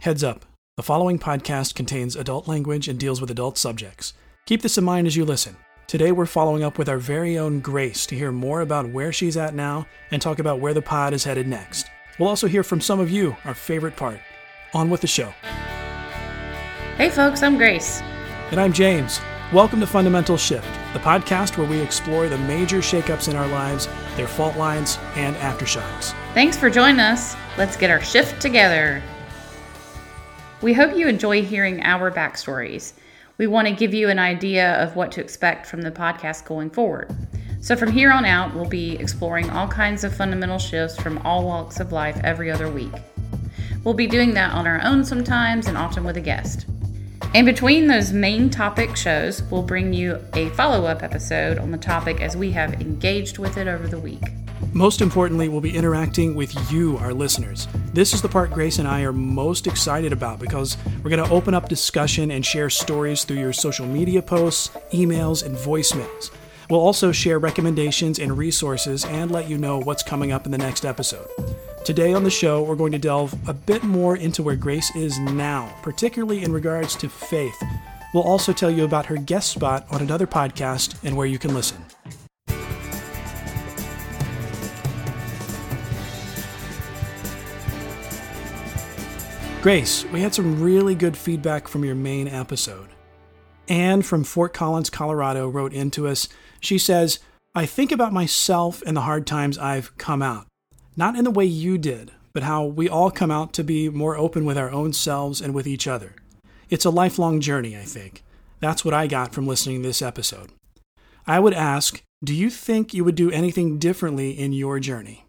Heads up the following podcast contains adult language and deals with adult subjects. Keep this in mind as you listen. Today, we're following up with our very own Grace to hear more about where she's at now and talk about where the pod is headed next. We'll also hear from some of you, our favorite part. On with the show. Hey, folks, I'm Grace. And I'm James. Welcome to Fundamental Shift, the podcast where we explore the major shakeups in our lives, their fault lines, and aftershocks. Thanks for joining us. Let's get our shift together. We hope you enjoy hearing our backstories. We want to give you an idea of what to expect from the podcast going forward. So, from here on out, we'll be exploring all kinds of fundamental shifts from all walks of life every other week. We'll be doing that on our own sometimes and often with a guest. In between those main topic shows, we'll bring you a follow up episode on the topic as we have engaged with it over the week. Most importantly, we'll be interacting with you, our listeners. This is the part Grace and I are most excited about because we're going to open up discussion and share stories through your social media posts, emails, and voicemails. We'll also share recommendations and resources and let you know what's coming up in the next episode. Today on the show, we're going to delve a bit more into where Grace is now, particularly in regards to faith. We'll also tell you about her guest spot on another podcast and where you can listen. Grace, we had some really good feedback from your main episode. Anne from Fort Collins, Colorado wrote into us. She says, I think about myself and the hard times I've come out. Not in the way you did, but how we all come out to be more open with our own selves and with each other. It's a lifelong journey, I think. That's what I got from listening to this episode. I would ask, do you think you would do anything differently in your journey?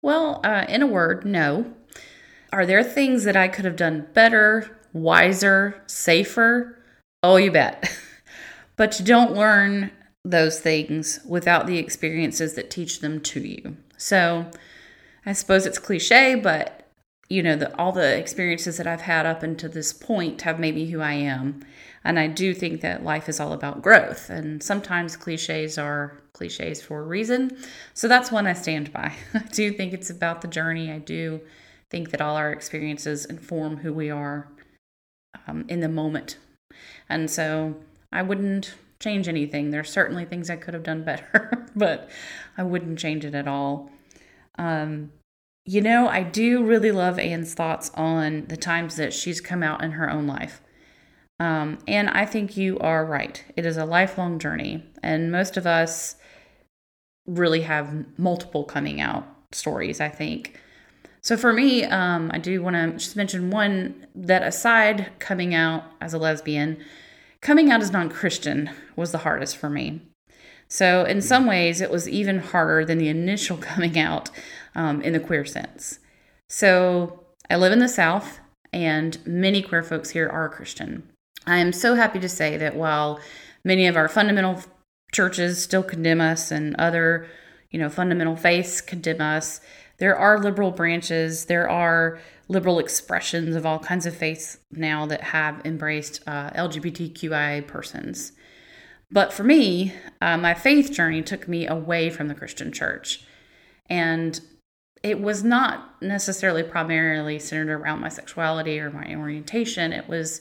Well, uh, in a word, no. Are there things that I could have done better, wiser, safer? Oh, you bet. but you don't learn those things without the experiences that teach them to you. So I suppose it's cliche, but you know, the, all the experiences that I've had up until this point have made me who I am. And I do think that life is all about growth. And sometimes cliches are cliches for a reason. So that's one I stand by. I do think it's about the journey. I do think that all our experiences inform who we are um, in the moment. And so I wouldn't change anything. There's certainly things I could have done better, but I wouldn't change it at all. Um, you know, I do really love Anne's thoughts on the times that she's come out in her own life. Um, and I think you are right. It is a lifelong journey. And most of us really have multiple coming out stories, I think. So for me, um, I do want to just mention one that aside coming out as a lesbian, coming out as non Christian was the hardest for me. So in some ways, it was even harder than the initial coming out um, in the queer sense. So I live in the South, and many queer folks here are Christian. I am so happy to say that while many of our fundamental churches still condemn us and other, you know, fundamental faiths condemn us, there are liberal branches, there are liberal expressions of all kinds of faiths now that have embraced uh, LGBTQI persons. But for me, uh, my faith journey took me away from the Christian church. And it was not necessarily primarily centered around my sexuality or my orientation. It was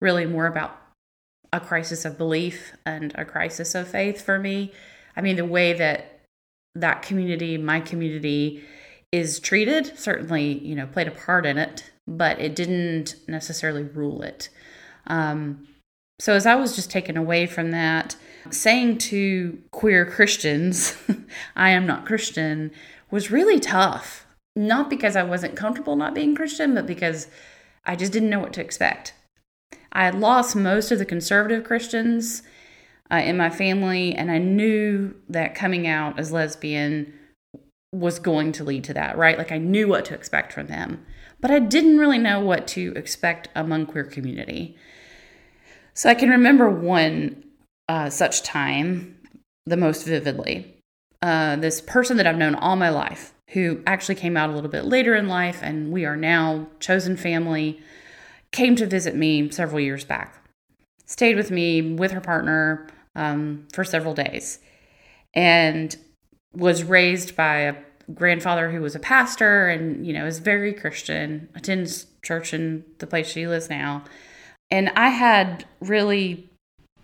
really more about a crisis of belief and a crisis of faith for me. I mean, the way that that community, my community, is treated certainly you know played a part in it but it didn't necessarily rule it. Um, so as i was just taken away from that saying to queer christians i am not christian was really tough. Not because i wasn't comfortable not being christian but because i just didn't know what to expect. I had lost most of the conservative christians uh, in my family and i knew that coming out as lesbian was going to lead to that, right? Like I knew what to expect from them, but I didn't really know what to expect among queer community. So I can remember one uh, such time the most vividly. Uh, this person that I've known all my life, who actually came out a little bit later in life, and we are now chosen family, came to visit me several years back. Stayed with me with her partner um, for several days. And was raised by a grandfather who was a pastor and you know is very christian attends church in the place she lives now. And I had really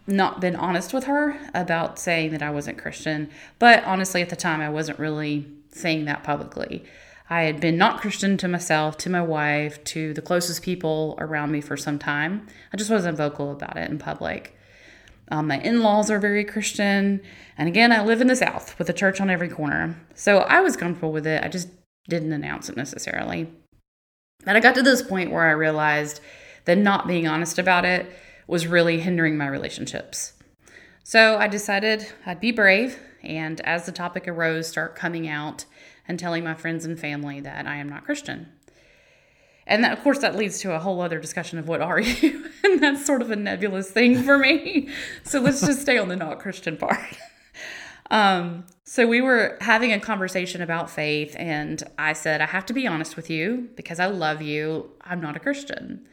not been honest with her about saying that I wasn't Christian. But honestly, at the time, I wasn't really saying that publicly. I had been not Christian to myself, to my wife, to the closest people around me for some time. I just wasn't vocal about it in public. Um, my in laws are very Christian. And again, I live in the South with a church on every corner. So I was comfortable with it. I just didn't announce it necessarily. But I got to this point where I realized that not being honest about it was really hindering my relationships. So I decided I'd be brave and, as the topic arose, start coming out and telling my friends and family that I am not Christian. And that, of course, that leads to a whole other discussion of what are you? and that's sort of a nebulous thing for me. So let's just stay on the not Christian part. um, so we were having a conversation about faith, and I said, I have to be honest with you because I love you. I'm not a Christian.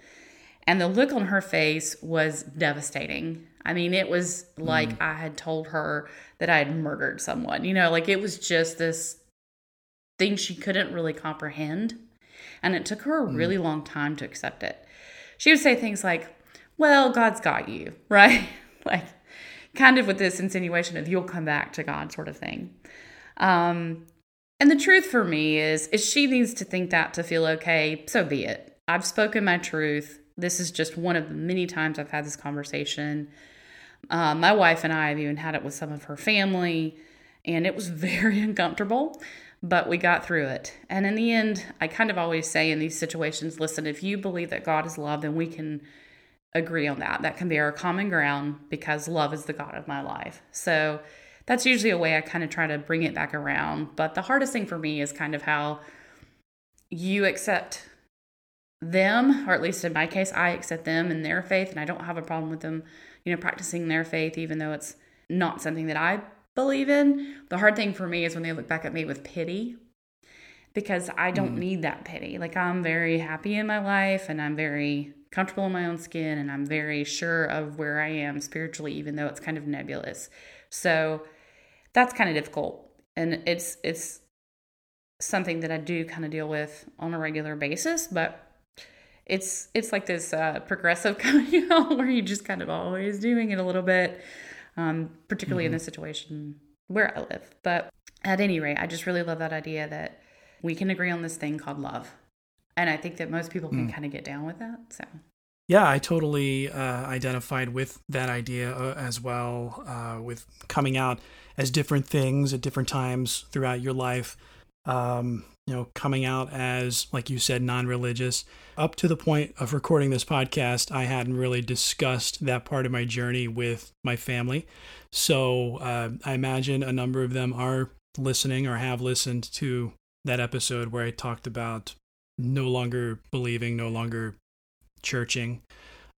And the look on her face was devastating. I mean, it was like mm. I had told her that I had murdered someone. You know, like it was just this thing she couldn't really comprehend. And it took her a mm. really long time to accept it. She would say things like, Well, God's got you, right? like, kind of with this insinuation of you'll come back to God sort of thing. Um, and the truth for me is, is she needs to think that to feel okay, so be it. I've spoken my truth. This is just one of the many times I've had this conversation. Uh, my wife and I have even had it with some of her family, and it was very uncomfortable, but we got through it. And in the end, I kind of always say in these situations listen, if you believe that God is love, then we can agree on that. That can be our common ground because love is the God of my life. So that's usually a way I kind of try to bring it back around. But the hardest thing for me is kind of how you accept them, or at least in my case, I accept them and their faith, and I don't have a problem with them, you know, practicing their faith, even though it's not something that I believe in. The hard thing for me is when they look back at me with pity because I don't mm. need that pity. Like, I'm very happy in my life and I'm very comfortable in my own skin and I'm very sure of where I am spiritually, even though it's kind of nebulous. So that's kind of difficult. And it's, it's, something that I do kind of deal with on a regular basis, but it's it's like this uh, progressive coming out where you're just kind of always doing it a little bit, um, particularly mm-hmm. in the situation where I live. But at any rate, I just really love that idea that we can agree on this thing called love, and I think that most people can mm. kind of get down with that. So. Yeah, I totally uh, identified with that idea uh, as well, uh, with coming out as different things at different times throughout your life. Um, you know, coming out as, like you said, non religious. Up to the point of recording this podcast, I hadn't really discussed that part of my journey with my family. So uh, I imagine a number of them are listening or have listened to that episode where I talked about no longer believing, no longer churching.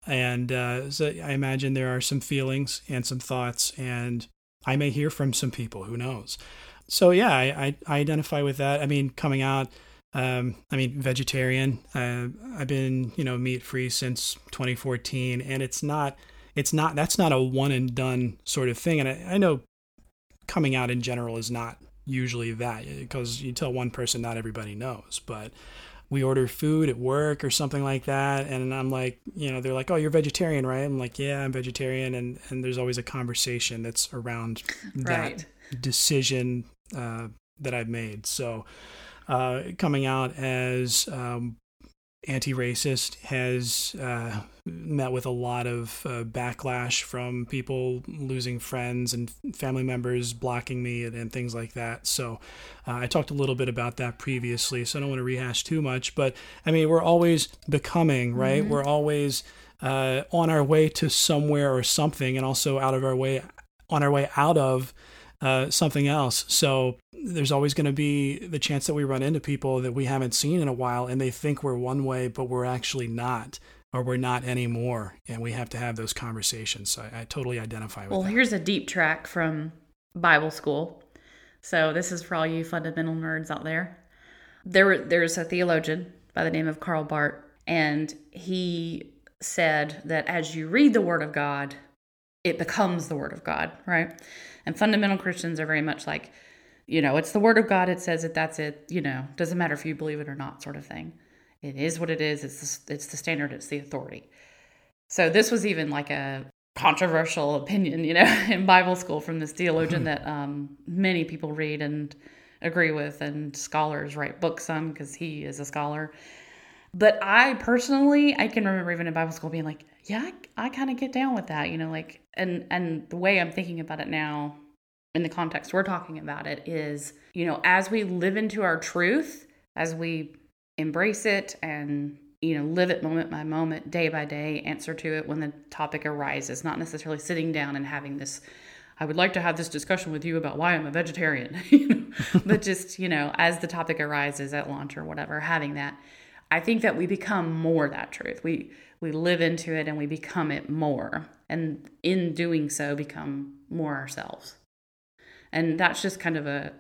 And uh, so I imagine there are some feelings and some thoughts, and I may hear from some people, who knows so yeah, I, I, I identify with that. I mean, coming out, um, I mean, vegetarian. Uh, I've been you know meat free since 2014, and it's not it's not that's not a one and done sort of thing. And I, I know coming out in general is not usually that because you tell one person, not everybody knows, but we order food at work or something like that and i'm like you know they're like oh you're vegetarian right i'm like yeah i'm vegetarian and and there's always a conversation that's around right. that decision uh, that I've made. So, uh, coming out as um, anti-racist has uh, met with a lot of uh, backlash from people losing friends and family members blocking me and, and things like that. So uh, I talked a little bit about that previously, so I don't want to rehash too much. But I mean, we're always becoming, right? Mm-hmm. We're always uh, on our way to somewhere or something, and also out of our way on our way out of uh, something else. So there's always going to be the chance that we run into people that we haven't seen in a while and they think we're one way, but we're actually not, or we're not anymore. And we have to have those conversations. So I, I totally identify with well, that. here's a deep track from Bible school. So this is for all you fundamental nerds out there. There, there's a theologian by the name of Karl Barth, and he said that as you read the Word of God, it becomes the Word of God, right? And fundamental Christians are very much like, you know, it's the word of God, it says it, that's it, you know, doesn't matter if you believe it or not, sort of thing. It is what it is. It's the, it's the standard. It's the authority. So this was even like a controversial opinion, you know, in Bible school from this theologian that um, many people read and agree with, and scholars write books on because he is a scholar. But I personally, I can remember even in Bible school being like, yeah, I, I kind of get down with that, you know, like, and and the way I'm thinking about it now, in the context we're talking about it, is, you know, as we live into our truth, as we embrace it and you know live it moment by moment day by day answer to it when the topic arises not necessarily sitting down and having this i would like to have this discussion with you about why i'm a vegetarian you know? but just you know as the topic arises at lunch or whatever having that i think that we become more that truth we we live into it and we become it more and in doing so become more ourselves and that's just kind of a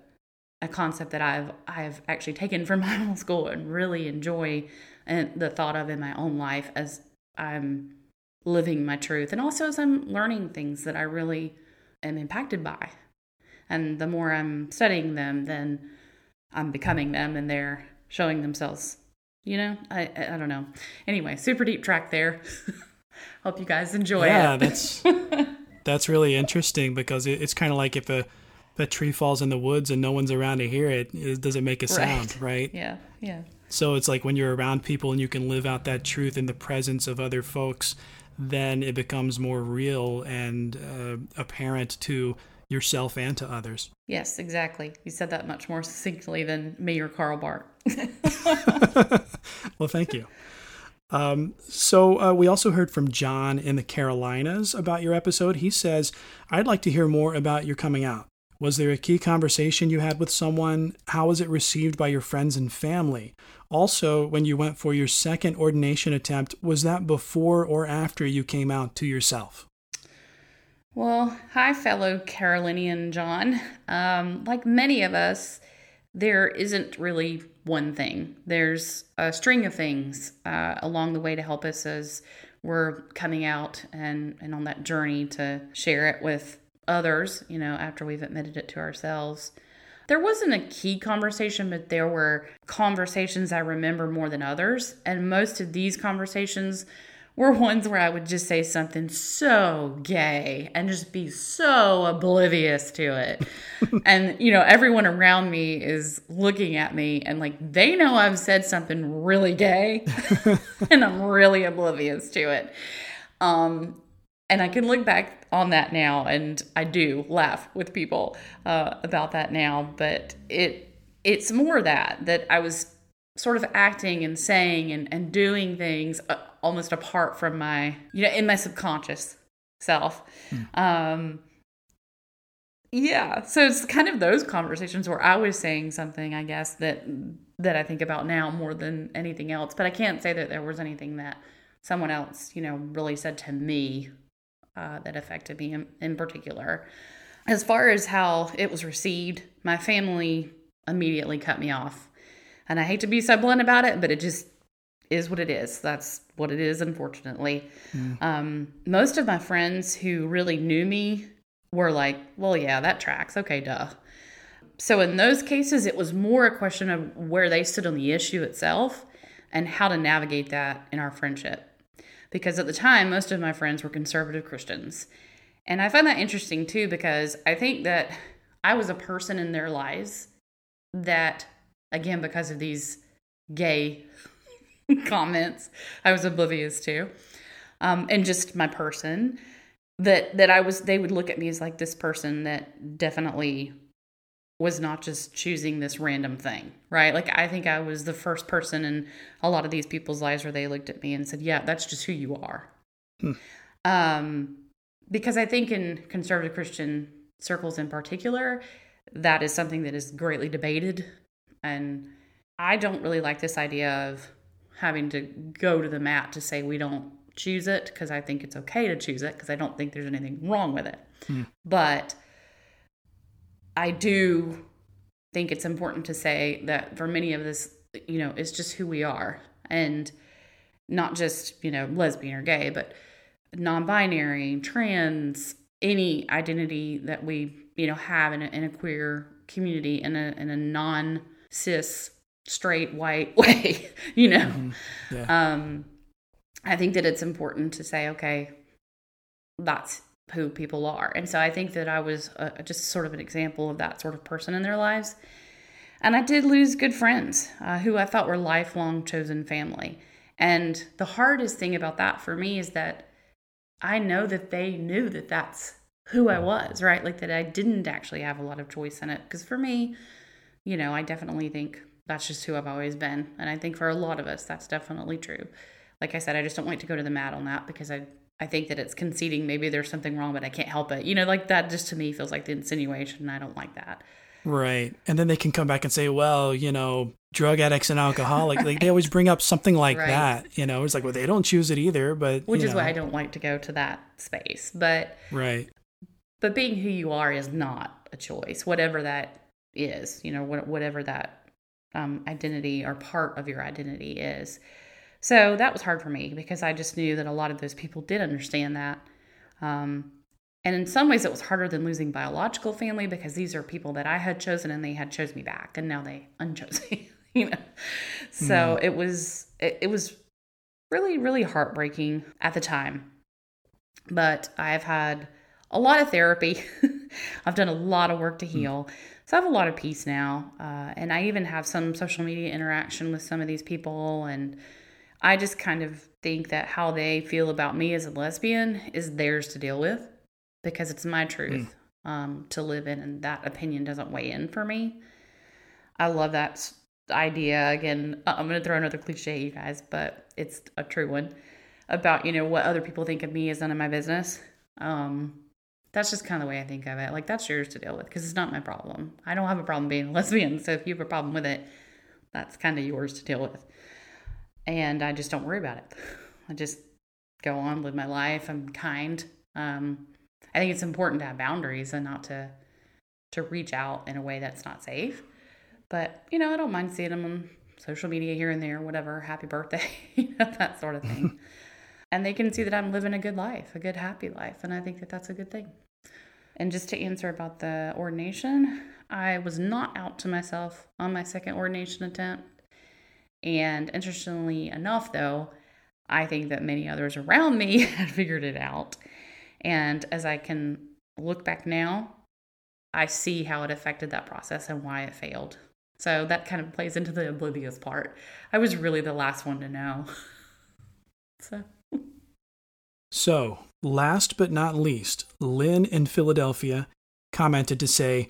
a concept that I've I've actually taken from my own school and really enjoy and the thought of in my own life as I'm living my truth and also as I'm learning things that I really am impacted by. And the more I'm studying them, then I'm becoming them and they're showing themselves. You know, I I don't know. Anyway, super deep track there. Hope you guys enjoy yeah, it. Yeah, that's that's really interesting because it, it's kind of like if a a tree falls in the woods and no one's around to hear it, it does it make a sound, right? right? Yeah, yeah. So it's like when you're around people and you can live out that truth in the presence of other folks, then it becomes more real and uh, apparent to yourself and to others. Yes, exactly. You said that much more succinctly than me or Karl Barth. well, thank you. Um, so uh, we also heard from John in the Carolinas about your episode. He says, "I'd like to hear more about your coming out. Was there a key conversation you had with someone? How was it received by your friends and family? Also, when you went for your second ordination attempt, was that before or after you came out to yourself? Well, hi, fellow Carolinian John. Um, like many of us, there isn't really one thing. There's a string of things uh, along the way to help us as we're coming out and, and on that journey to share it with others, you know, after we've admitted it to ourselves. There wasn't a key conversation, but there were conversations I remember more than others. And most of these conversations were ones where I would just say something so gay and just be so oblivious to it. and, you know, everyone around me is looking at me and like they know I've said something really gay and I'm really oblivious to it. Um, and I can look back on that now, and I do laugh with people uh, about that now. But it it's more that that I was sort of acting and saying and, and doing things uh, almost apart from my you know in my subconscious self. Hmm. Um, yeah, so it's kind of those conversations where I was saying something, I guess that that I think about now more than anything else. But I can't say that there was anything that someone else, you know, really said to me uh, that affected me in, in particular. As far as how it was received, my family immediately cut me off. And I hate to be so blunt about it, but it just is what it is. That's what it is, unfortunately. Mm. Um, most of my friends who really knew me were like, well, yeah, that tracks. Okay, duh. So in those cases, it was more a question of where they stood on the issue itself and how to navigate that in our friendship because at the time, most of my friends were conservative Christians. And I find that interesting too, because I think that I was a person in their lives that, again, because of these gay comments, I was oblivious to, um, and just my person that that I was they would look at me as like this person that definitely was not just choosing this random thing, right? Like I think I was the first person in a lot of these people's lives where they looked at me and said, "Yeah, that's just who you are." Hmm. Um, because I think in conservative Christian circles in particular, that is something that is greatly debated, and I don't really like this idea of having to go to the mat to say we don't choose it because I think it's okay to choose it because I don't think there's anything wrong with it. Hmm. But I do think it's important to say that for many of this, you know, it's just who we are. And not just, you know, lesbian or gay, but non binary, trans, any identity that we, you know, have in a, in a queer community, in a, in a non cis straight white way, you know. Mhm. Yeah. Um, I think that it's important to say, okay, that's who people are. And so I think that I was uh just sort of an example of that sort of person in their lives. And I did lose good friends uh, who I thought were lifelong chosen family. And the hardest thing about that for me is that I know that they knew that that's who I was, right? Like that I didn't actually have a lot of choice in it. Because for me, you know, I definitely think that's just who I've always been. And I think for a lot of us, that's definitely true. Like I said, I just don't like to go to the mat on that because I, I think that it's conceding maybe there's something wrong, but I can't help it. You know, like that just to me feels like the insinuation. And I don't like that. Right. And then they can come back and say, well, you know, drug addicts and alcoholic, like they always bring up something like Right. that. You know, it's like, well, they don't choose it either, but Which is why I don't like to go to that space. But Right. but being who you are is not a choice, whatever that is, you know, what- whatever that um, identity or part of your identity is. So that was hard for me because I just knew that a lot of those people did understand that. Um, and in some ways, it was harder than losing biological family because these are people that I had chosen and they had chose me back, and now they unchose me. You know, so it was it, it was really really heartbreaking at the time. But I've had a lot of therapy. I've done a lot of work to heal. So I have a lot of peace now. Uh, and I even have some social media interaction with some of these people. And I just kind of think that how they feel about me as a lesbian is theirs to deal with because it's my truth um, to live in. And that opinion doesn't weigh in for me. I love that idea. Again, uh, I'm going to throw another cliche, at you guys, but it's a true one about, you know, what other people think of me is none of my business. Um, that's just kind of the way I think of it. Like, that's yours to deal with because it's not my problem. I don't have a problem being a lesbian. So if you have a problem with it, that's kind of yours to deal with. And I just don't worry about it. I just go on, live my life. I'm kind. Um, I think it's important to have boundaries and not to to reach out in a way that's not safe. But you know, I don't mind seeing them on social media here and there, whatever. Happy birthday, you know, that sort of thing. and they can see that I'm living a good life, a good, happy life, and I think that that's a good thing. And just to answer about the ordination, I was not out to myself on my second ordination attempt. And interestingly enough, though, I think that many others around me had figured it out. And as I can look back now, I see how it affected that process and why it failed. So that kind of plays into the oblivious part. I was really the last one to know. So, So, last but not least, Lynn in Philadelphia commented to say,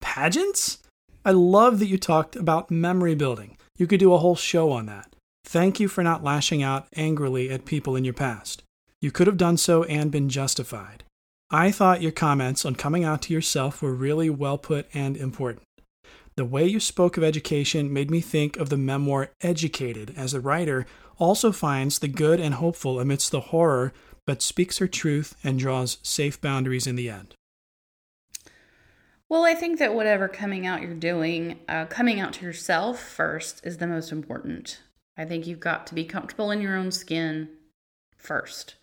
Pageants? I love that you talked about memory building. You could do a whole show on that. Thank you for not lashing out angrily at people in your past. You could have done so and been justified. I thought your comments on coming out to yourself were really well put and important. The way you spoke of education made me think of the memoir Educated, as the writer also finds the good and hopeful amidst the horror, but speaks her truth and draws safe boundaries in the end. well, I think that whatever coming out you're doing, uh, coming out to yourself first is the most important. I think you've got to be comfortable in your own skin first.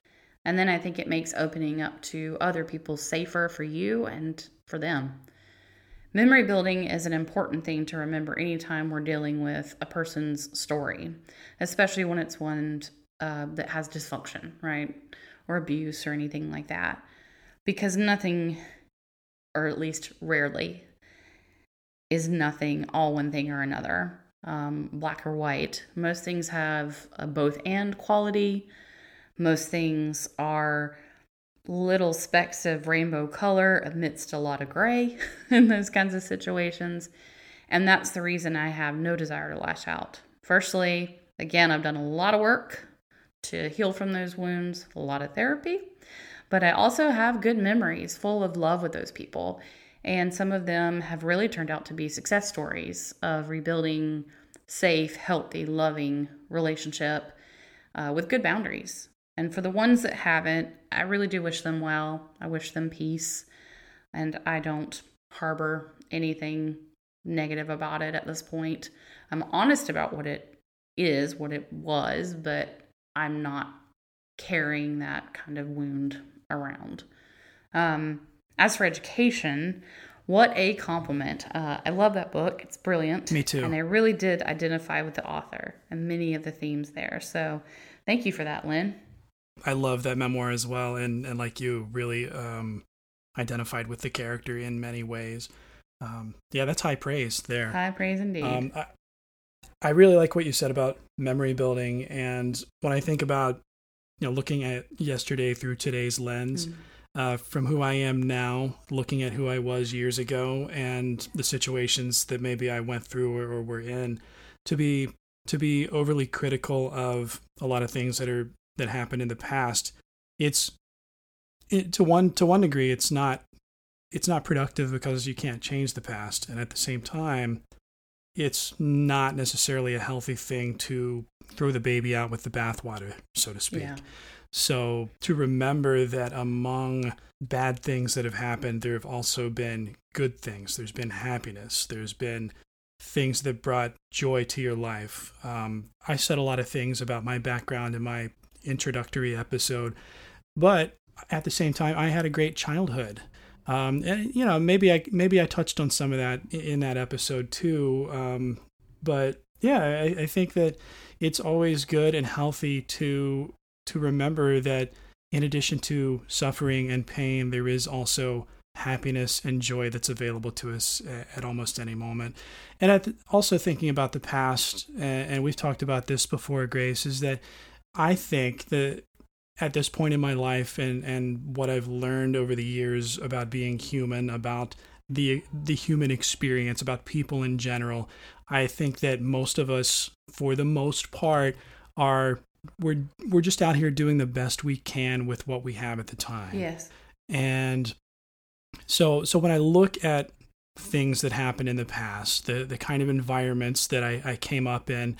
And then I think it makes opening up to other people safer for you and for them. Memory building is an important thing to remember anytime we're dealing with a person's story, especially when it's one uh, that has dysfunction, right? Or abuse or anything like that. Because nothing, or at least rarely, is nothing all one thing or another, um, black or white. Most things have a both and quality. Most things are little specks of rainbow color amidst a lot of gray in those kinds of situations. And that's the reason I have no desire to lash out. Firstly, again, I've done a lot of work to heal from those wounds, a lot of therapy, but I also have good memories full of love with those people. And some of them have really turned out to be success stories of rebuilding safe, healthy, loving relationship uh, with good boundaries. And for the ones that haven't, I really do wish them well. I wish them peace. And I don't harbor anything negative about it at this point. I'm honest about what it is, what it was, but I'm not carrying that kind of wound around. Um, as for education, what a compliment. Uh, I love that book. It's brilliant. Me too. And I really did identify with the author and many of the themes there. So thank you for that, Lynn. I love that memoir as well. And, and like you, really um, identified with the character in many ways. Um, yeah, that's high praise there. High praise indeed. Um, I, I really like what you said about memory building. And when I think about, you know, looking at yesterday through today's lens, mm-hmm uh, from who I am now, looking at who I was years ago, and the situations that maybe I went through or, or were in, to be to be overly critical of a lot of things that are that happened in the past, it's it, to one to one degree, it's not it's not productive because you can't change the past, and at the same time, it's not necessarily a healthy thing to throw the baby out with the bathwater, so to speak. Yeah. So to remember that among bad things that have happened, there have also been good things. There's been happiness. There's been things that brought joy to your life. Um, I said a lot of things about my background and my introductory episode, but at the same time, I had a great childhood. Um, and you know, maybe I maybe I touched on some of that in that episode too. Um, but yeah, I, I think that it's always good and healthy to to remember that in addition to suffering and pain, there is also happiness and joy that's available to us at, almost any moment. And also thinking about the past, and we've talked about this before, Grace, is that I think that at this point in my life and, and what I've learned over the years about being human, about the the human experience, about people in general, I think that most of us, for the most part, are we're we're just out here doing the best we can with what we have at the time. Yes. And so so when I look at things that happened in the past, the the kind of environments that I, I came up in,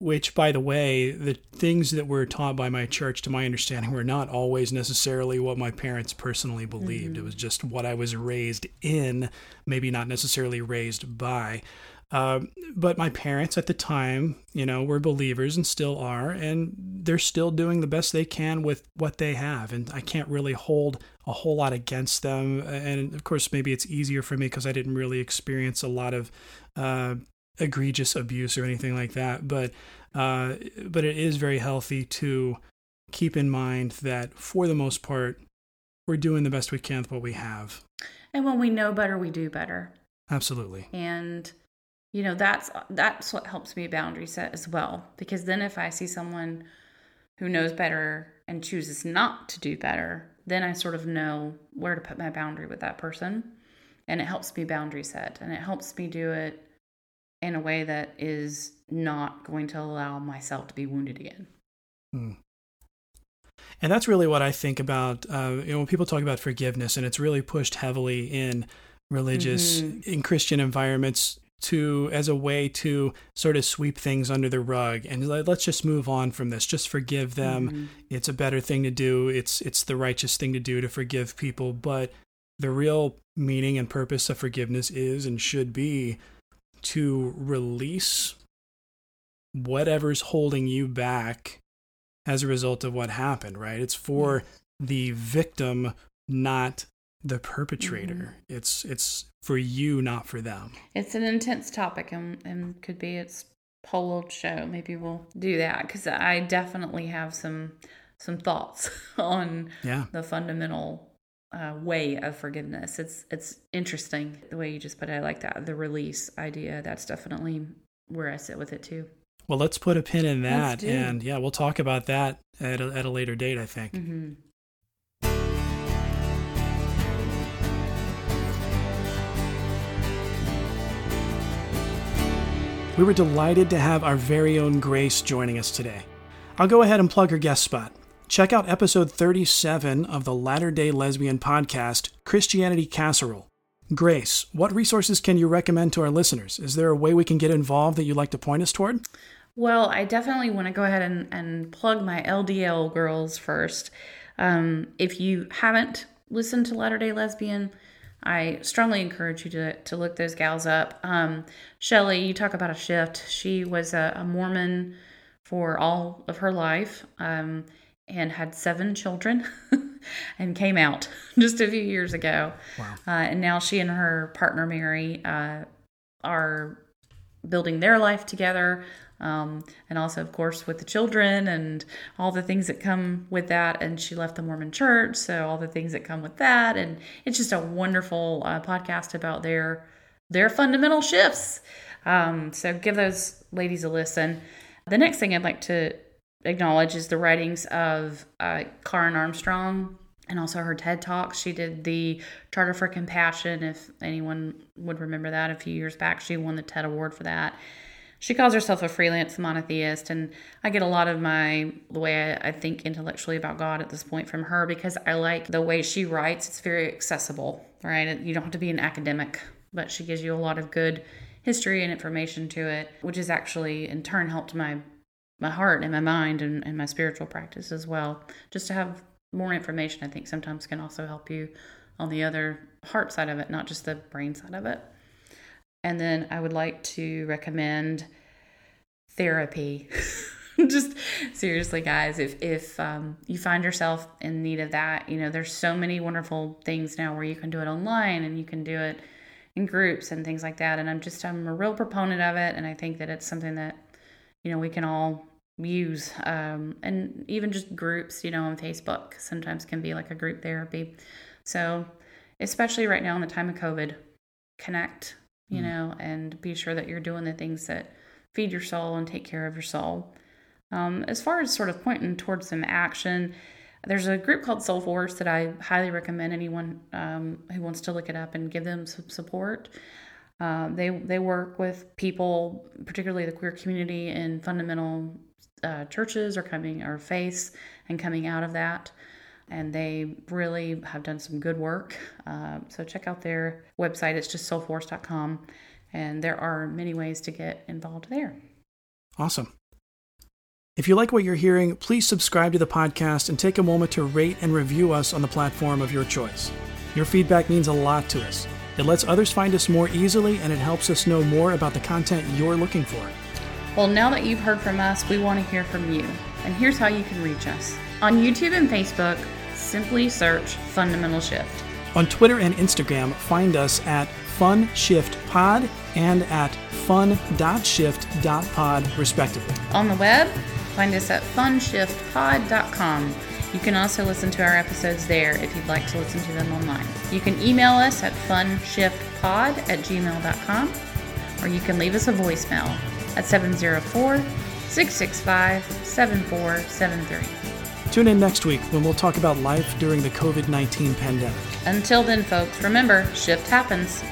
which by the way, the things that were taught by my church to my understanding were not always necessarily what my parents personally believed. Mm-hmm. It was just what I was raised in, maybe not necessarily raised by. Uh, but my parents at the time, you know, were believers and still are, and they're still doing the best they can with what they have. And I can't really hold a whole lot against them. And of course, maybe it's easier for me because I didn't really experience a lot of uh, egregious abuse or anything like that. But uh, but it is very healthy to keep in mind that for the most part, we're doing the best we can with what we have. And when we know better, we do better. Absolutely. And you know that's that's what helps me boundary set as well because then if i see someone who knows better and chooses not to do better then i sort of know where to put my boundary with that person and it helps me boundary set and it helps me do it in a way that is not going to allow myself to be wounded again hmm. and that's really what i think about uh, you know when people talk about forgiveness and it's really pushed heavily in religious mm-hmm. in christian environments to as a way to sort of sweep things under the rug and let's just move on from this just forgive them mm-hmm. it's a better thing to do it's it's the righteous thing to do to forgive people but the real meaning and purpose of forgiveness is and should be to release whatever's holding you back as a result of what happened right it's for the victim not the perpetrator. Mm-hmm. It's it's for you, not for them. It's an intense topic, and and could be its whole show. Maybe we'll do that because I definitely have some some thoughts on yeah. the fundamental uh, way of forgiveness. It's it's interesting the way you just put it. I like that the release idea. That's definitely where I sit with it too. Well, let's put a pin in that, and yeah, we'll talk about that at a, at a later date. I think. Mm-hmm. We were delighted to have our very own Grace joining us today. I'll go ahead and plug her guest spot. Check out episode 37 of the Latter day Lesbian podcast, Christianity Casserole. Grace, what resources can you recommend to our listeners? Is there a way we can get involved that you'd like to point us toward? Well, I definitely want to go ahead and, and plug my LDL girls first. Um, if you haven't listened to Latter day Lesbian, I strongly encourage you to, to look those gals up. Um, Shelly, you talk about a shift. She was a, a Mormon for all of her life um, and had seven children. and came out just a few years ago. Wow. Uh, and now she and her partner, Mary, uh, are building their life together. Um, and also, of course, with the children and all the things that come with that. And she left the Mormon church, so all the things that come with that. And it's just a wonderful uh, podcast about their their fundamental shifts. Um, so give those ladies a listen. The next thing I'd like to acknowledge is the writings of uh, Karen Armstrong and also her TED Talks. She did the Charter for Compassion, if anyone would remember that a few years back. She won the TED Award for that. She calls herself a freelance monotheist, and I get a lot of my the way I, I think intellectually about God at this point from her because I like the way she writes. It's very accessible, right? You don't have to be an academic, but she gives you a lot of good history and information to it, which has actually in turn helped my my heart and my mind and, and my spiritual practice as well. Just to have more information, I think sometimes can also help you on the other heart side of it, not just the brain side of it. And then I would like to recommend therapy. just seriously, guys, if if um, you find yourself in need of that, you know, there's so many wonderful things now where you can do it online and you can do it in groups and things like that. And I'm just I'm a real proponent of it, and I think that it's something that you know we can all use um, and even just groups you know on facebook sometimes can be like a group therapy. So especially right now in the time of covid connect you mm. know and be sure that you're doing the things that feed your soul and take care of your soul. Um, as far as sort of pointing towards some action there's a group called Soulforce that i highly recommend anyone um, who wants to look it up and give them some support. Uh, they they work with people, particularly the queer community, in fundamental uh, churches are coming or faiths and coming out of that. And they really have done some good work. Uh, so check out their website. It's just soulforce.com and there are many ways to get involved there. Awesome. If you like what you're hearing please subscribe to the podcast and take a moment to rate and review us on the platform of your choice. Your feedback means a lot to us. It lets others find us more easily and it helps us know more about the content you're looking for well, now that you've heard from us, we want to hear from you. And here's how you can reach us. On YouTube and Facebook, simply search Fundamental Shift. On Twitter and Instagram, find us at FunShiftPod and at fun.shift.pod, respectively. On the web, find us at funshiftpod.com. You can also listen to our episodes there if you'd like to listen to them online. You can email us at funshiftpod at gmail.com or you can leave us a voicemail at 704 665 7473. Tune in next week when we'll talk about life during the COVID 19 pandemic. Until then, folks, remember shift happens.